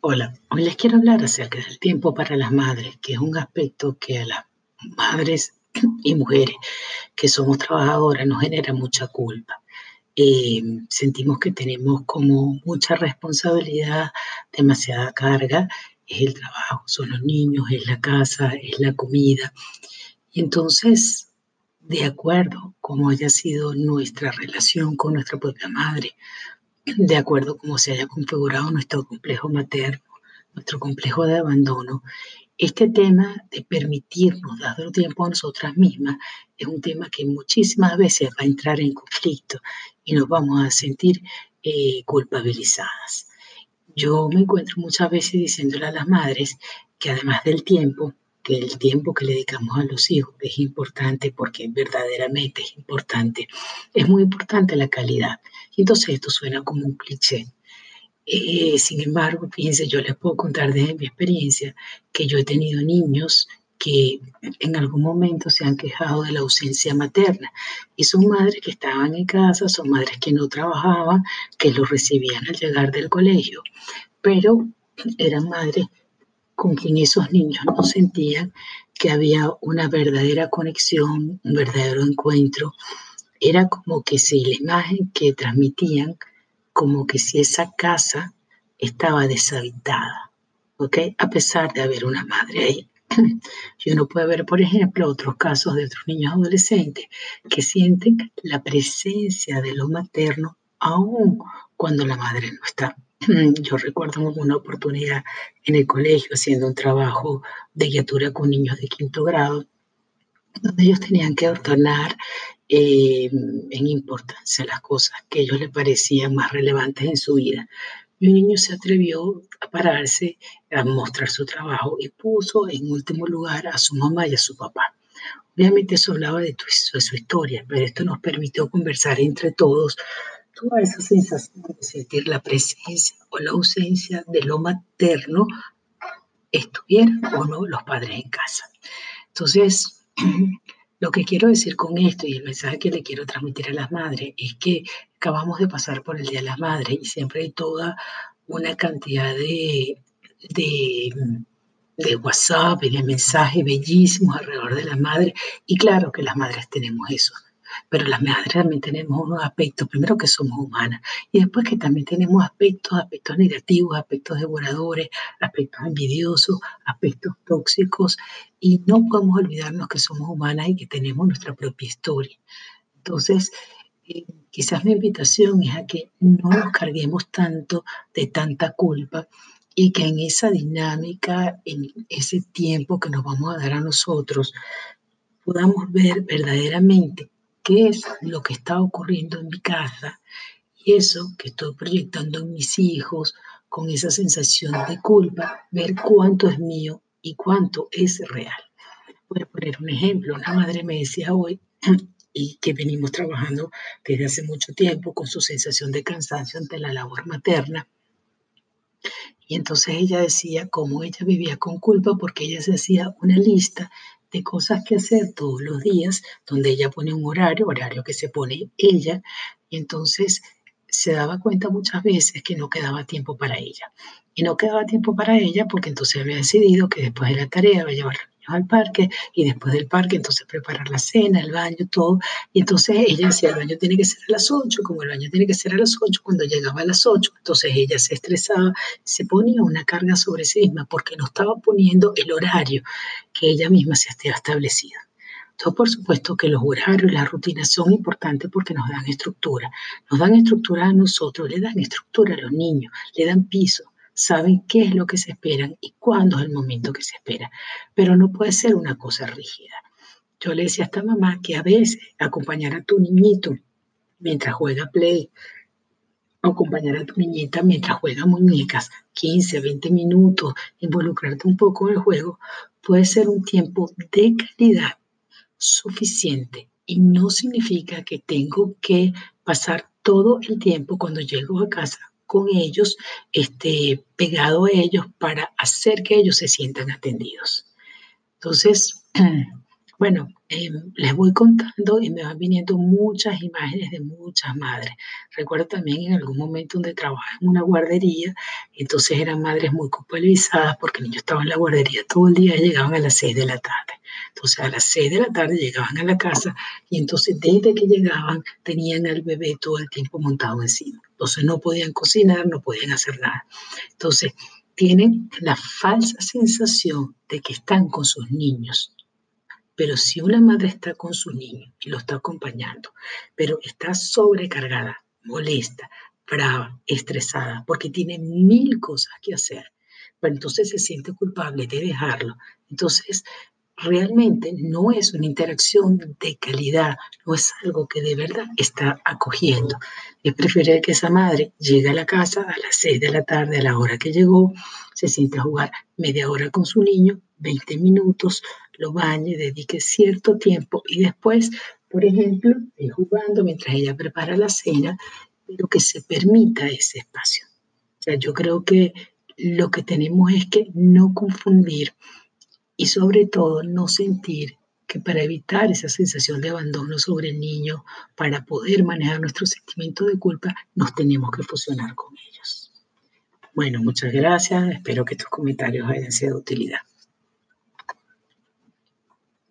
Hola, hoy les quiero hablar acerca del tiempo para las madres, que es un aspecto que a las madres y mujeres que somos trabajadoras nos genera mucha culpa. Eh, sentimos que tenemos como mucha responsabilidad, demasiada carga, es el trabajo, son los niños, es la casa, es la comida. Y entonces, de acuerdo como haya sido nuestra relación con nuestra propia madre, de acuerdo como se haya configurado nuestro complejo materno, nuestro complejo de abandono, este tema de permitirnos dar tiempo a nosotras mismas es un tema que muchísimas veces va a entrar en conflicto y nos vamos a sentir eh, culpabilizadas. Yo me encuentro muchas veces diciéndole a las madres que además del tiempo, que el tiempo que le dedicamos a los hijos es importante porque verdaderamente es importante, es muy importante la calidad. Y entonces esto suena como un cliché. Eh, sin embargo, fíjense, yo les puedo contar desde mi experiencia que yo he tenido niños que en algún momento se han quejado de la ausencia materna. Y son madres que estaban en casa, son madres que no trabajaban, que los recibían al llegar del colegio, pero eran madres con quien esos niños no sentían que había una verdadera conexión, un verdadero encuentro. Era como que si la imagen que transmitían, como que si esa casa estaba deshabitada, ¿ok? A pesar de haber una madre ahí. Y uno puede ver, por ejemplo, otros casos de otros niños adolescentes que sienten la presencia de lo materno aún cuando la madre no está. Yo recuerdo una oportunidad en el colegio haciendo un trabajo de guiatura con niños de quinto grado, donde ellos tenían que ordenar eh, en importancia las cosas que a ellos les parecían más relevantes en su vida. Y un niño se atrevió a pararse, a mostrar su trabajo y puso en último lugar a su mamá y a su papá. Obviamente eso hablaba de, de su historia, pero esto nos permitió conversar entre todos toda esa sensación de sentir la presencia o la ausencia de lo materno, estuvieran o no los padres en casa. Entonces, lo que quiero decir con esto y el mensaje que le quiero transmitir a las madres es que acabamos de pasar por el Día de las Madres y siempre hay toda una cantidad de, de, de WhatsApp y de mensajes bellísimos alrededor de la madre. Y claro que las madres tenemos eso pero las madres también tenemos unos aspectos, primero que somos humanas, y después que también tenemos aspectos, aspectos negativos, aspectos devoradores, aspectos envidiosos, aspectos tóxicos, y no podemos olvidarnos que somos humanas y que tenemos nuestra propia historia. Entonces, eh, quizás mi invitación es a que no nos carguemos tanto de tanta culpa y que en esa dinámica, en ese tiempo que nos vamos a dar a nosotros, podamos ver verdaderamente es lo que está ocurriendo en mi casa y eso que estoy proyectando en mis hijos con esa sensación de culpa, ver cuánto es mío y cuánto es real. Voy a poner un ejemplo. Una madre me decía hoy, y que venimos trabajando desde hace mucho tiempo con su sensación de cansancio ante la labor materna. Y entonces ella decía cómo ella vivía con culpa porque ella se hacía una lista de cosas que hacer todos los días, donde ella pone un horario, horario que se pone ella, y entonces se daba cuenta muchas veces que no quedaba tiempo para ella. Y no quedaba tiempo para ella porque entonces había decidido que después de la tarea iba a llevar al parque y después del parque entonces preparar la cena, el baño, todo. Y entonces ella decía, el baño tiene que ser a las 8, como el baño tiene que ser a las 8, cuando llegaba a las 8, entonces ella se estresaba, se ponía una carga sobre sí misma porque no estaba poniendo el horario que ella misma se había establecido. Entonces, por supuesto que los horarios y las rutinas son importantes porque nos dan estructura. Nos dan estructura a nosotros, le dan estructura a los niños, le dan piso saben qué es lo que se esperan y cuándo es el momento que se espera, pero no puede ser una cosa rígida. Yo le decía a esta mamá que a veces acompañar a tu niñito mientras juega play, acompañar a tu niñita mientras juega muñecas, 15, 20 minutos, involucrarte un poco en el juego, puede ser un tiempo de calidad suficiente y no significa que tengo que pasar todo el tiempo cuando llego a casa con ellos, este, pegado a ellos para hacer que ellos se sientan atendidos. Entonces, Bueno, em, les voy contando y me van viniendo muchas imágenes de muchas madres. Recuerdo también en algún momento donde trabajaba en una guardería, entonces eran madres muy culpabilizadas porque el niño estaba en la guardería todo el día y llegaban a las 6 de la tarde. Entonces a las 6 de la tarde llegaban a la casa y entonces desde que llegaban tenían al bebé todo el tiempo montado encima. Entonces no podían cocinar, no podían hacer nada. Entonces tienen la falsa sensación de que están con sus niños pero si una madre está con su niño y lo está acompañando, pero está sobrecargada, molesta, brava, estresada, porque tiene mil cosas que hacer, pero entonces se siente culpable de dejarlo. Entonces, realmente no es una interacción de calidad, no es algo que de verdad está acogiendo. Es preferible que esa madre llegue a la casa a las 6 de la tarde, a la hora que llegó, se siente a jugar media hora con su niño, 20 minutos, lo bañe, dedique cierto tiempo y después, por ejemplo, jugando mientras ella prepara la cena, pero que se permita ese espacio. O sea, yo creo que lo que tenemos es que no confundir y sobre todo no sentir que para evitar esa sensación de abandono sobre el niño, para poder manejar nuestro sentimiento de culpa, nos tenemos que fusionar con ellos. Bueno, muchas gracias. Espero que estos comentarios hayan sido de utilidad.